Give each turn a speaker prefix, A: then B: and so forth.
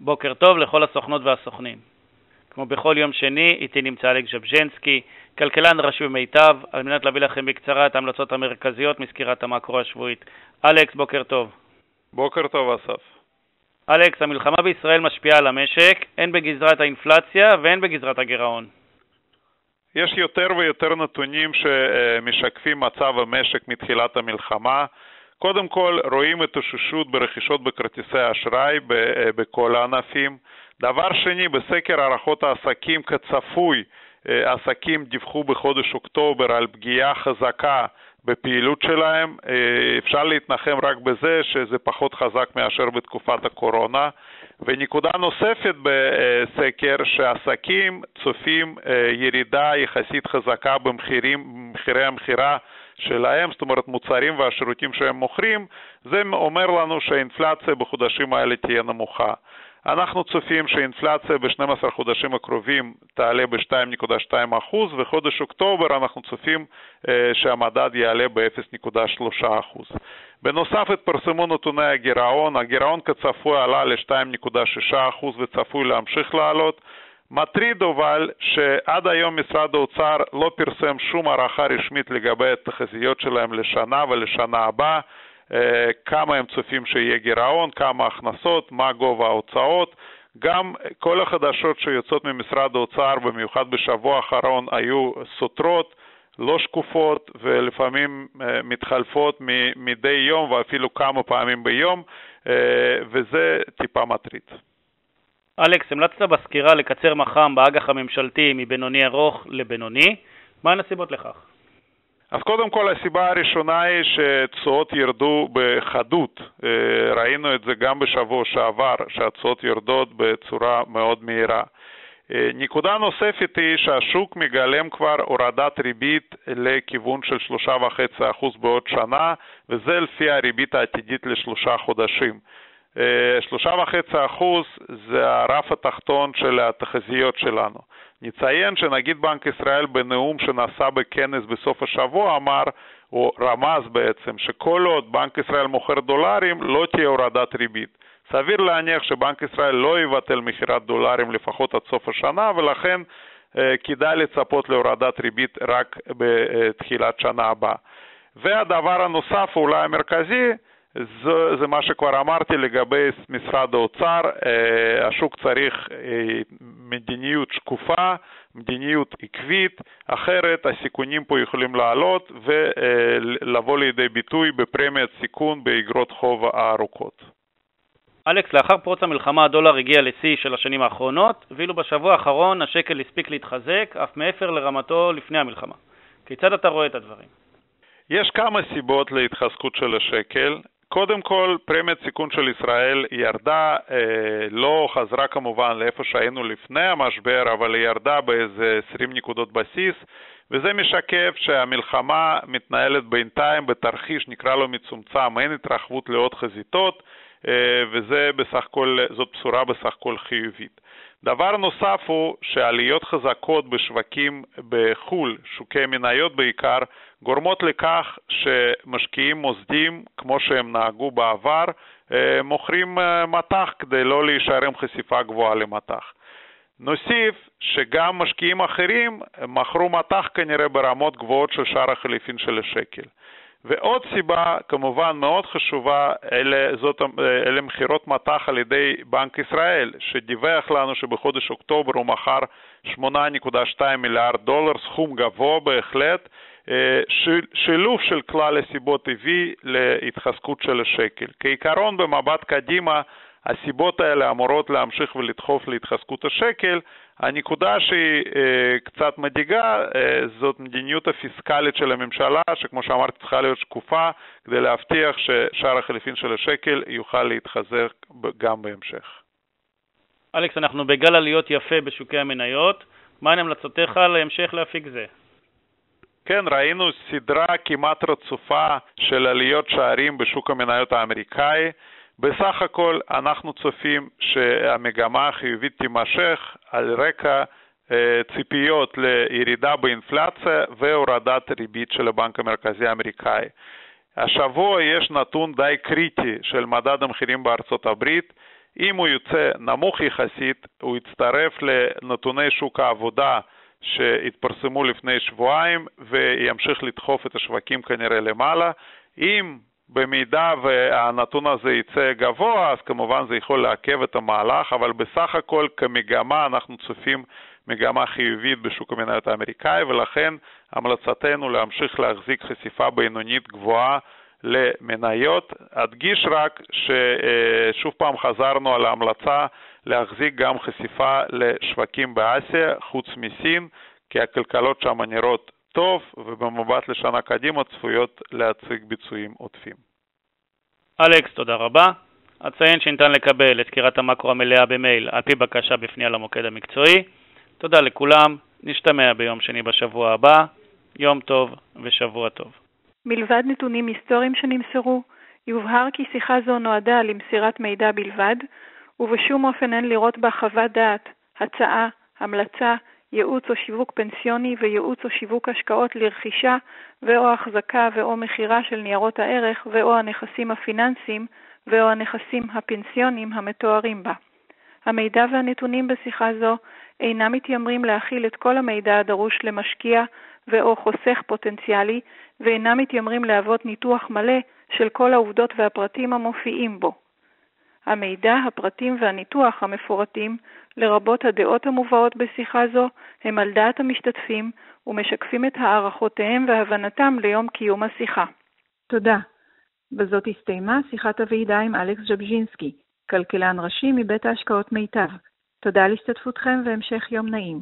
A: בוקר טוב לכל הסוכנות והסוכנים. כמו בכל יום שני, איתי נמצא אלכס ז'בז'נסקי, כלכלן ראשי במיטב, על מנת להביא לכם בקצרה את ההמלצות המרכזיות מסקירת המקרו השבועית. אלכס, בוקר טוב.
B: בוקר טוב, אסף.
A: אלכס, המלחמה בישראל משפיעה על המשק, הן בגזרת האינפלציה והן בגזרת הגירעון.
B: יש יותר ויותר נתונים שמשקפים מצב המשק מתחילת המלחמה. קודם כל, רואים התאוששות ברכישות בכרטיסי אשראי בכל הענפים. דבר שני, בסקר הערכות העסקים כצפוי, עסקים דיווחו בחודש אוקטובר על פגיעה חזקה בפעילות שלהם. אפשר להתנחם רק בזה שזה פחות חזק מאשר בתקופת הקורונה. ונקודה נוספת בסקר, שעסקים צופים ירידה יחסית חזקה במחירי המכירה שלהם, זאת אומרת מוצרים והשירותים שהם מוכרים, זה אומר לנו שהאינפלציה בחודשים האלה תהיה נמוכה. אנחנו צופים שהאינפלציה ב-12 חודשים הקרובים תעלה ב-2.2% וחודש אוקטובר אנחנו צופים שהמדד יעלה ב-0.3%. בנוסף התפרסמו נתוני הגירעון, הגירעון כצפוי עלה ל-2.6% וצפוי להמשיך לעלות. מטריד אבל שעד היום משרד האוצר לא פרסם שום הערכה רשמית לגבי התחזיות שלהם לשנה ולשנה הבאה, כמה הם צופים שיהיה גירעון, כמה הכנסות, מה גובה ההוצאות. גם כל החדשות שיוצאות ממשרד האוצר, במיוחד בשבוע האחרון, היו סותרות, לא שקופות ולפעמים מתחלפות מדי יום ואפילו כמה פעמים ביום, וזה טיפה מטריד.
A: אלכס, המלצת בסקירה לקצר מח"מ באג"ח הממשלתי מבינוני ארוך לבינוני, מהן הסיבות לכך?
B: אז קודם כל הסיבה הראשונה היא שתשואות ירדו בחדות, ראינו את זה גם בשבוע שעבר, שהתשואות יורדות בצורה מאוד מהירה. נקודה נוספת היא שהשוק מגלם כבר הורדת ריבית לכיוון של 3.5% בעוד שנה, וזה לפי הריבית העתידית לשלושה חודשים. שלושה וחצי אחוז זה הרף התחתון של התחזיות שלנו. נציין שנגיד בנק ישראל בנאום שנעשה בכנס בסוף השבוע אמר, או רמז בעצם, שכל עוד בנק ישראל מוכר דולרים לא תהיה הורדת ריבית. סביר להניח שבנק ישראל לא יבטל מכירת דולרים לפחות עד סוף השנה, ולכן כדאי לצפות להורדת ריבית רק בתחילת שנה הבאה. והדבר הנוסף, אולי המרכזי, זה, זה מה שכבר אמרתי לגבי משרד האוצר, השוק צריך מדיניות שקופה, מדיניות עקבית, אחרת הסיכונים פה יכולים לעלות ולבוא לידי ביטוי בפרמיית סיכון באגרות חוב הארוכות.
A: אלכס, לאחר פרוץ המלחמה הדולר הגיע לשיא של השנים האחרונות, ואילו בשבוע האחרון השקל הספיק להתחזק אף מעבר לרמתו לפני המלחמה. כיצד אתה רואה את הדברים?
B: יש כמה סיבות להתחזקות של השקל. קודם כל, פרמיית סיכון של ישראל ירדה, אה, לא חזרה כמובן לאיפה שהיינו לפני המשבר, אבל היא ירדה באיזה 20 נקודות בסיס, וזה משקף שהמלחמה מתנהלת בינתיים בתרחיש, נקרא לו מצומצם, אין התרחבות לעוד חזיתות, וזה בסך הכל, זאת בשורה בסך הכל חיובית. דבר נוסף הוא שעליות חזקות בשווקים בחו"ל, שוקי מניות בעיקר, גורמות לכך שמשקיעים מוסדים, כמו שהם נהגו בעבר, מוכרים מטח כדי לא להישאר עם חשיפה גבוהה למטח. נוסיף שגם משקיעים אחרים מכרו מטח כנראה ברמות גבוהות של שער החליפין של השקל. ועוד סיבה, כמובן מאוד חשובה, אלה, זאת, אלה מכירות מטח על ידי בנק ישראל, שדיווח לנו שבחודש אוקטובר הוא מכר 8.2 מיליארד דולר, סכום גבוה בהחלט, שילוב של כלל הסיבות הביא להתחזקות של השקל. כעיקרון, במבט קדימה, הסיבות האלה אמורות להמשיך ולדחוף להתחזקות השקל. הנקודה שהיא אה, קצת מדאיגה אה, זאת מדיניות הפיסקלית של הממשלה, שכמו שאמרתי צריכה להיות שקופה, כדי להבטיח ששער החליפין של השקל יוכל להתחזק גם בהמשך.
A: אלכס, אנחנו בגל עליות יפה בשוקי המניות. מהן המלצותיך להמשך להפיק זה?
B: כן, ראינו סדרה כמעט רצופה של עליות שערים בשוק המניות האמריקאי. בסך הכל אנחנו צופים שהמגמה החיובית תימשך על רקע ציפיות לירידה באינפלציה והורדת ריבית של הבנק המרכזי האמריקאי. השבוע יש נתון די קריטי של מדד המחירים בארצות הברית. אם הוא יוצא נמוך יחסית, הוא יצטרף לנתוני שוק העבודה שהתפרסמו לפני שבועיים וימשיך לדחוף את השווקים כנראה למעלה. אם במידה והנתון הזה יצא גבוה, אז כמובן זה יכול לעכב את המהלך, אבל בסך הכל כמגמה אנחנו צופים מגמה חיובית בשוק המניות האמריקאי, ולכן המלצתנו להמשיך להחזיק חשיפה בינונית גבוהה למניות. אדגיש רק ששוב פעם חזרנו על ההמלצה להחזיק גם חשיפה לשווקים באסיה, חוץ מסין, כי הכלכלות שם נראות טוב, ובמבט לשנה קדימה צפויות להציג ביצועים עודפים.
A: אלכס, תודה רבה. אציין שניתן לקבל את סקירת המקרו המלאה במייל על פי בקשה בפנייה למוקד המקצועי. תודה לכולם, נשתמע ביום שני בשבוע הבא. יום טוב ושבוע טוב.
C: מלבד נתונים היסטוריים שנמסרו, יובהר כי שיחה זו נועדה למסירת מידע בלבד, ובשום אופן אין לראות בה חוות דעת, הצעה, המלצה, ייעוץ או שיווק פנסיוני וייעוץ או שיווק השקעות לרכישה ו/או החזקה ו/או מכירה של ניירות הערך ו/או הנכסים הפיננסיים ו/או הנכסים הפנסיוניים המתוארים בה. המידע והנתונים בשיחה זו אינם מתיימרים להכיל את כל המידע הדרוש למשקיע ו/או חוסך פוטנציאלי, ואינם מתיימרים להוות ניתוח מלא של כל העובדות והפרטים המופיעים בו. המידע, הפרטים והניתוח המפורטים, לרבות הדעות המובאות בשיחה זו, הם על דעת המשתתפים ומשקפים את הערכותיהם והבנתם ליום קיום השיחה.
D: תודה. בזאת הסתיימה שיחת הוועידה עם אלכס ז'בז'ינסקי, כלכלן ראשי מבית ההשקעות מיטב. תודה על השתתפותכם והמשך יום נעים.